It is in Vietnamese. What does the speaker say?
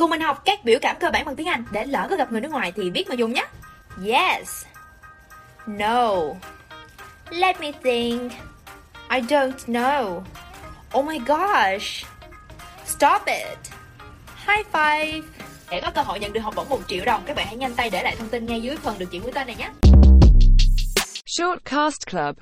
Cùng mình học các biểu cảm cơ bản bằng tiếng Anh để lỡ có gặp người nước ngoài thì biết mà dùng nhé. Yes. No. Let me think. I don't know. Oh my gosh. Stop it. High five. Để có cơ hội nhận được học bổng 1 triệu đồng, các bạn hãy nhanh tay để lại thông tin ngay dưới phần được chỉ mũi tên này nhé. Shortcast Club